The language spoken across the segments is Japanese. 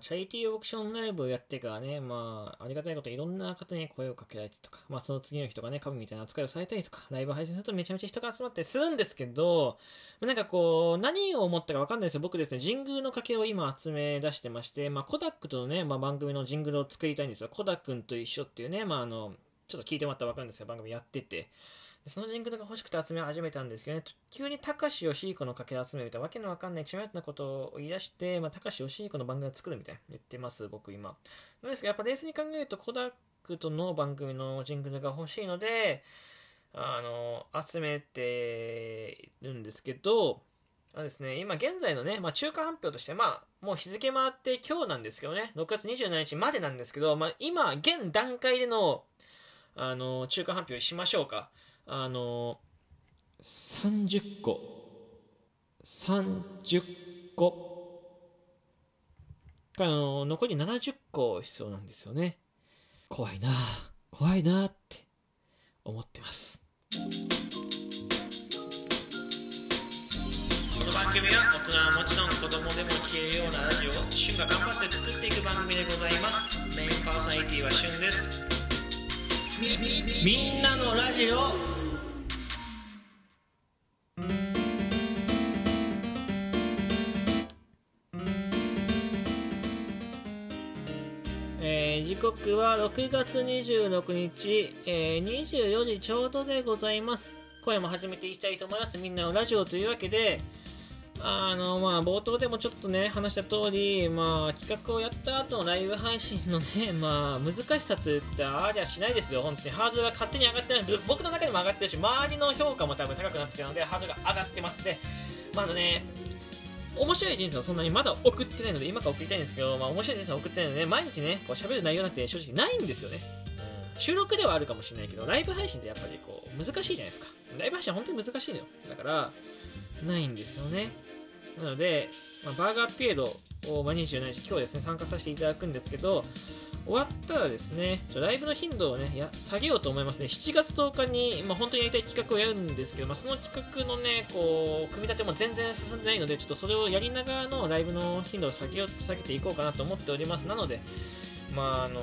チャリティーオークションライブをやってからね、まあ、ありがたいこといろんな方に声をかけられてとか、まあ、その次の日とかね、神みたいな扱いをされたりとか、ライブ配信するとめちゃめちゃ人が集まってするんですけど、なんかこう、何を思ったかわかんないですよ。僕ですね、神宮の掛けを今集め出してまして、まあ、コダックとのね、まあ、番組のジングルを作りたいんですよ。コダックと一緒っていうね、まあ、あの、ちょっと聞いてもらったらわかるんですよ。番組やってて。そのジングルが欲しくて集め始めたんですけどね、急に高橋義彦のかけ集めるとわけのわかんないちまやなことを言い出して、まあ、高橋義彦の番組を作るみたいな言ってます、僕今。なんですけど、やっぱ冷静に考えると、コダックとの番組のジングルが欲しいので、あの、集めてるんですけど、あですね、今現在のね、まあ、中間発表として、まあ、もう日付回って今日なんですけどね、6月27日までなんですけど、まあ、今、現段階での、あの、中間発表しましょうか。あの30個30個あの残り70個必要なんですよね。怖いな。怖いなって思ってます。この番組は大人はもちろん子供でも聴けるようなラジオ。を旬が頑張って作っていく番組でございます。メインパーソナリティは旬です。みんなのラジオ時刻は6月26日、えー、24時ちょうどでございます。声も始めていきたいと思います。みんなのラジオというわけで、あの、まあ、冒頭でもちょっとね、話した通り、まあ、企画をやった後のライブ配信のね、まあ、難しさと言ってありゃしないですよ、本当に。ハードルが勝手に上がってない。僕の中でも上がってるし、周りの評価も多分高くなってきたので、ハードルが上がってますで、まだね、面白い人生はそんなにまだ送ってないので、今から送りたいんですけど、まあ面白い人生は送ってないので、毎日ね、こう喋る内容なんて正直ないんですよね。うん、収録ではあるかもしれないけど、ライブ配信ってやっぱりこう、難しいじゃないですか。ライブ配信は本当に難しいのよ。だから、ないんですよね。なので、まあ、バーガーピエロを、まあ、27日、今日ですね、参加させていただくんですけど、終わったらですね、ライブの頻度をね、や下げようと思いますね。7月10日に、まあ、本当にやりたい企画をやるんですけど、まあ、その企画のね、こう、組み立ても全然進んでないので、ちょっとそれをやりながらのライブの頻度を下げよう下げていこうかなと思っております。なので、まあ、あの、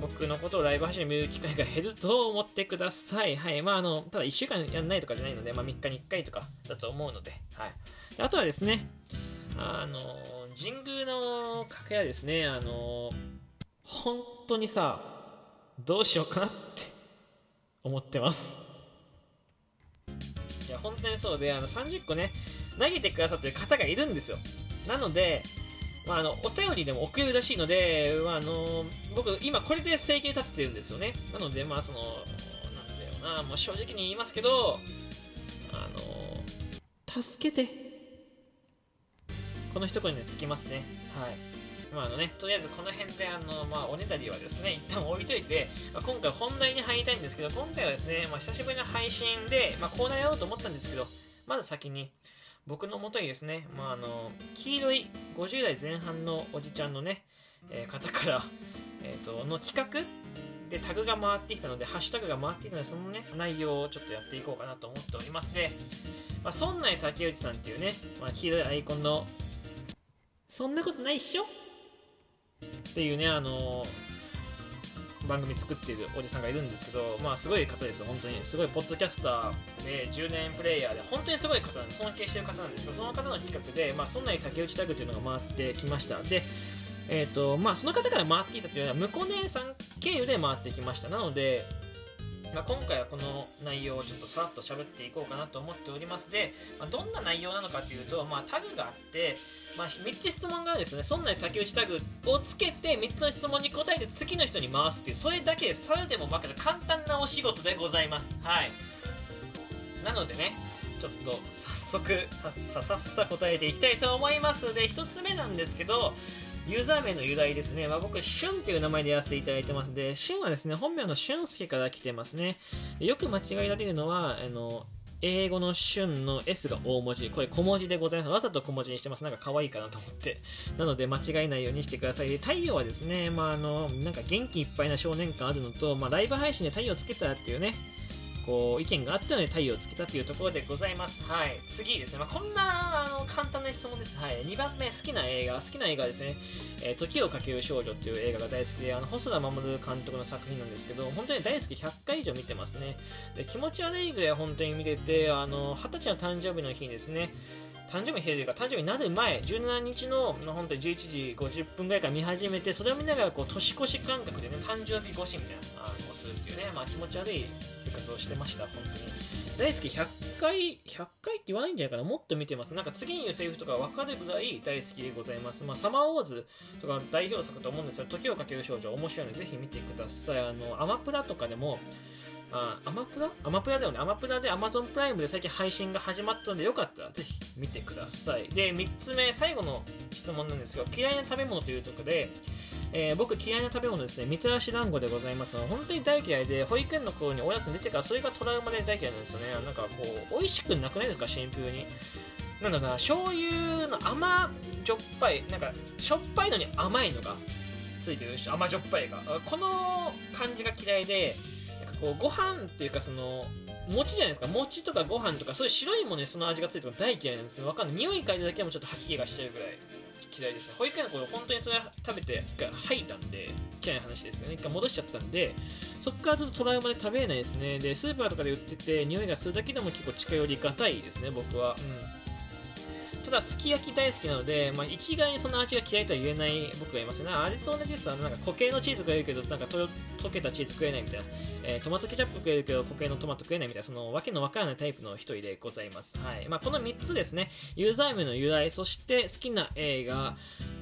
僕のことをライブ配信で見る機会が減ると思ってください。はい。まあ、あの、ただ1週間やらないとかじゃないので、まあ、3日に1回とかだと思うので、はい。あとはですね、あの、神宮の掛けはですね、あの、本当にさどうしようかなって思ってますいや本当にそうであの30個ね投げてくださってる方がいるんですよなのでまあ、あのお便りでも送れるらしいので、まあ、あの僕、今これで生計立ててるんですよね。なので、まあ、その、なんだよな、もう正直に言いますけど、あの、助けて。この一言につきますね。はい。まああのね、とりあえずこの辺であの、まあ、おねだりはですね、一旦置いといて、まあ、今回本題に入りたいんですけど、今回はですね、まあ、久しぶりの配信で、まあ、コーナーやろうと思ったんですけど、まず先に、僕のもとにですね、まあ、あの、黄色い50代前半のおじちゃんのね、えー、方から、えっ、ー、と、の企画でタグが回ってきたので、ハッシュタグが回ってきたので、そのね、内容をちょっとやっていこうかなと思っております。で、まあ、そんな竹内さんっていうね、まあ、黄色いアイコンの、そんなことないっしょ？っていうね、あの番組作ってるおじさんがいるんですけど、まあすごい方ですよ、本当に。すごいポッドキャスターで10年プレイヤーで、本当にすごい方なんです、尊敬してる方なんですけど、その方の企画で、まあそんなに竹内タグというのが回ってきました。で、えっ、ー、と、まあその方から回っていたというのは、向こう姉さん経由で回ってきました。なので、まあ、今回はこの内容をちょっとさらっと喋っていこうかなと思っております。で、まあ、どんな内容なのかというと、まあ、タグがあって、まあ、3つ質問があるんですね。そんなに竹内タグをつけて3つの質問に答えて次の人に回すっていうそれだけさらでも負けた簡単なお仕事でございます。はい。なのでねちょっと早速さっささっさ答えていきたいと思います。で1つ目なんですけどユーザー名の由来ですね。まあ、僕、シュンっていう名前でやらせていただいてますで、シュンはですね、本名のシュンスケから来てますね。よく間違いられるのは、あの、英語の旬の S が大文字。これ小文字でございます。わざと小文字にしてます。なんか可愛いかなと思って。なので間違えないようにしてください。で、太陽はですね、まあ、あの、なんか元気いっぱいな少年感あるのと、まあ、ライブ配信で太陽つけたっていうね、こう意見があったので太陽をつけたというところでございます。はい。次ですね。まあ、こんなあの簡単な質問です。はい。2番目、好きな映画。好きな映画ですね。えー、時をかける少女っていう映画が大好きで、あの、細田守監督の作品なんですけど、本当に大好き100回以上見てますね。で、気持ち悪いぐらい本当に見てて、あの、20歳の誕生日の日にですね、誕生日日というか誕生日になる前17日の本当に11時50分ぐらいから見始めてそれを見ながらこう年越し感覚でね誕生日越しみたいなのをするっていうね、まあ、気持ち悪い生活をしてました本当に。大好き100回100回って言わないんじゃないかな。もっと見てます。なんか次に言うセリフとか分かるぐらい大好きでございます、まあ、サマーウォーズとか代表作と思うんですが時をかける少女面白いのでぜひ見てください。あのアマプラとかでもあアマプラ？アマプラだよね。アマプラで Amazon プライムで最近配信が始まったので、よかったらぜひ見てください。で、3つ目、最後の質問なんですが、嫌いな食べ物というとこで、えー、僕嫌いな食べ物ですね、みたらし団子でございます本当に大嫌いで、保育園の頃におやつに出てからそれがトラウマで大嫌いなんですよね。なんかこう、美味しくなくないですか、シンプルに。なんだろうな、醤油の甘じょっぱい、なんか、しょっぱいのに甘いのがついてるし、甘じょっぱいが。この感じが嫌いで、こうご飯っていうかその餅じゃないですか。餅とかご飯とかそういう白いものにその味がついてるの大嫌いなんですね。わかんない。匂い嗅いだだけでもちょっと吐き気がしちゃうぐらい嫌いですね。保育園の頃本当にそれ食べて一回吐いたんで嫌いな話ですよね。一回戻しちゃったんでそっからずっとトラウマで食べれないですね。でスーパーとかで売ってて匂いがするだけでも結構近寄りがたいですね僕は。うん。ただすき焼き大好きなので、まあ、一概にその味が嫌いとは言えない僕がいますね。あれと同じです。なんか固形のチーズ食えるけどなんかと溶けたチーズ食えないみたいな、えー、トマトケチャップ食えるけど固形のトマト食えないみたいな。そのわけのわからないタイプの一人でございます、はい。まあ、この3つですね。ユーザー名の由来。そして好きな映画。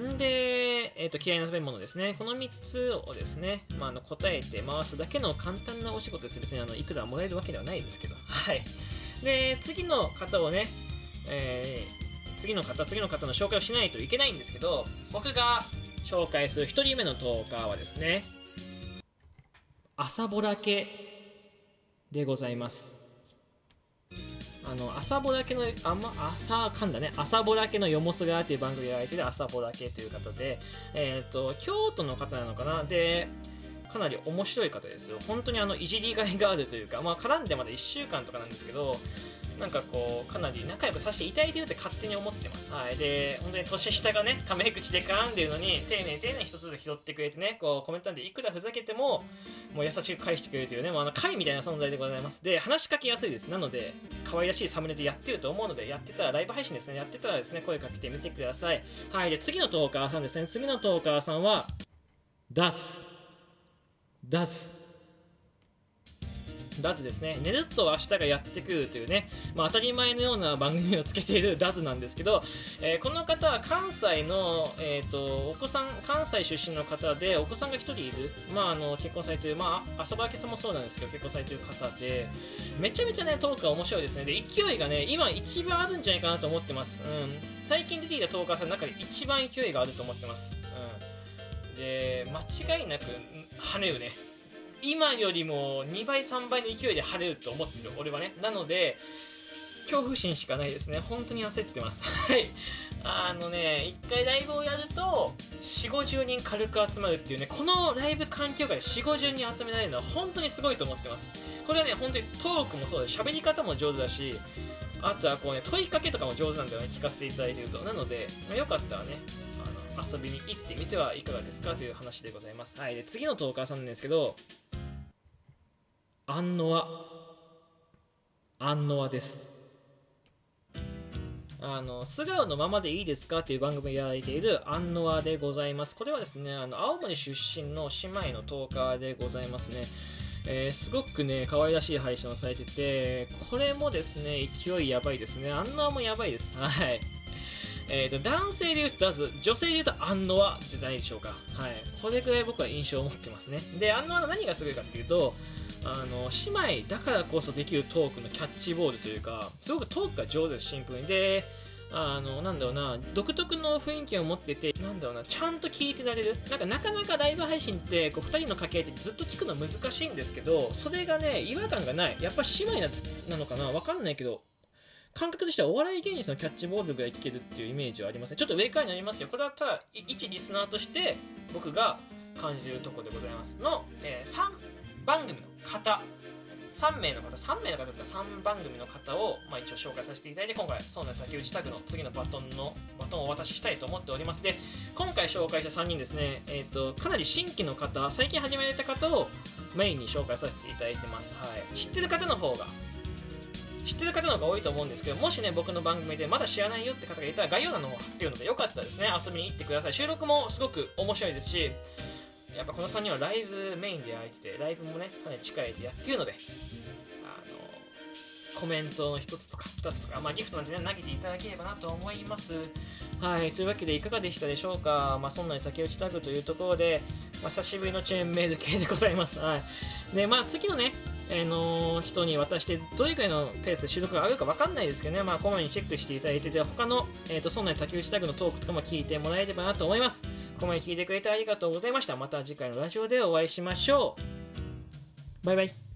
んで、えー、と嫌いな食べ物ですね。この3つをですね、まあ、あの答えて回すだけの簡単なお仕事です。別にあのいくらもらえるわけではないですけど。はい。で次の方をねえー次の方、次の方の紹介をしないといけないんですけど、僕が紹介する1人目のトーカーはですね、朝ぼらけでございます。あの、朝ぼらけの、あんま、朝かんだね、朝ぼらけのよもすがっていう番組をやられてる朝ぼらけという方で、えっ、ー、と、京都の方なのかなで、かなり面白い方ですよ。本当にあの、いじりがいがあるというか、まあ、絡んでまだ1週間とかなんですけど、なんかこうかなり仲良くさせていただいてるって勝手に思ってます。はい。で、本当に年下がね、ため口で絡んでるのに、丁寧丁寧一つずつ拾ってくれてね、こうコメント欄でいくらふざけても、もう優しく返してくれるというね、もうあの神みたいな存在でございます。で、話しかけやすいです。なので、可愛らしいサムネでやってると思うので、やってたら、ライブ配信ですね、やってたらですね、声かけてみてください。はい。で、次のトーカーさんですね、次のトーカーさんは、ダス。ダス。ダズですね。寝ると明日がやってくるというね、まあ、当たり前のような番組をつけている ダズなんですけど、えー、この方は関西の、え、ー、と、お子さん、関西出身の方で、お子さんが1人いる、まあ、あの、結婚されている、まあ、遊ばけさんもそうなんですけど、結婚されている方で、めちゃめちゃね、トークが面白いですね。で、勢いがね、今一番あるんじゃないかなと思ってます。うん。最近出てきたトーカーさんの中で一番勢いがあると思ってます。うん。で、間違いなく跳ねるね。今よりも2倍3倍の勢いで晴れると思ってる俺はね。なので恐怖心しかないですね。本当に焦ってます。はい。あのね1回ライブをやると4 5 0人軽く集まるっていうねこのライブ環境下で4 5 0人集められるのは本当にすごいと思ってます。これはね本当にトークもそうだし喋り方も上手だしあとはこうね問いかけとかも上手なんだよね聞かせていただいてると。なので、まあ、よかったらね遊びに行ってみてはいかがですかという話でございます。はい。で、次のトーカーさんなんですけど、アンノアアンノアですあの素顔のままでいいですかっていう番組をやられているアンノアでございますこれはですねあの青森出身の姉妹のトーカーでございますねえー、すごくね、可愛らしい配信をされてて、これもですね、勢いやばいですね。アンノアもやばいです。はい。えっ、ー、と、男性で言うとダズ、女性で言うとアンノアじゃないでしょうか。はい。これくらい僕は印象を持ってますね。で、アンノアの何がすごいかっていうと、あの姉妹だからこそできるトークのキャッチボールというかすごくトークが上手でシンプルにであのなんだろうな独特の雰囲気を持っててなんだろうなちゃんと聞いてられるなんかなかなかライブ配信ってこう2人の掛け合いってずっと聞くの難しいんですけどそれがね違和感がないやっぱ姉妹なのかな？わかんないけど感覚としてはお笑い芸人さんのキャッチボールぐらい聞けるっていうイメージはありますねちょっと上からになりますけどこれはただ一リスナーとして僕が感じるとこでございますの、えー、3番組の方。3名の方。3名の方とか3番組の方を、まあ、一応紹介させていただいて今回そうな竹内タグの次のバトンのバトンをお渡ししたいと思っております。で今回紹介した3人ですね、えーと、かなり新規の方最近始められた方をメインに紹介させていただいてます、はい、知ってる方の方が知ってる方の方が多いと思うんですけどもしね僕の番組でまだ知らないよって方がいたら概要欄の方貼ってるのでよかったですね遊びに行ってください収録もすごく面白いですしやっぱこの3人はライブメインでやっててライブもねかなり近いでやってるのでコメントの1つとか2つとか、まあ、ギフトなんてね、投げていただければなと思います。はい、というわけでいかがでしたでしょうか。まあ、そんなに竹内タグというところで、まあ、久しぶりのチェーンメール系でございます。はい。で、まあ、次のね、あの、人に渡してどれくらいのペースで収録があるか分かんないですけどね、まあ、こまめにチェックしていただいて、で他の、えーと、そんなに竹内タグのトークとかも聞いてもらえればなと思います。ここまで聞いてくれてありがとうございました。また次回のラジオでお会いしましょう。バイバイ。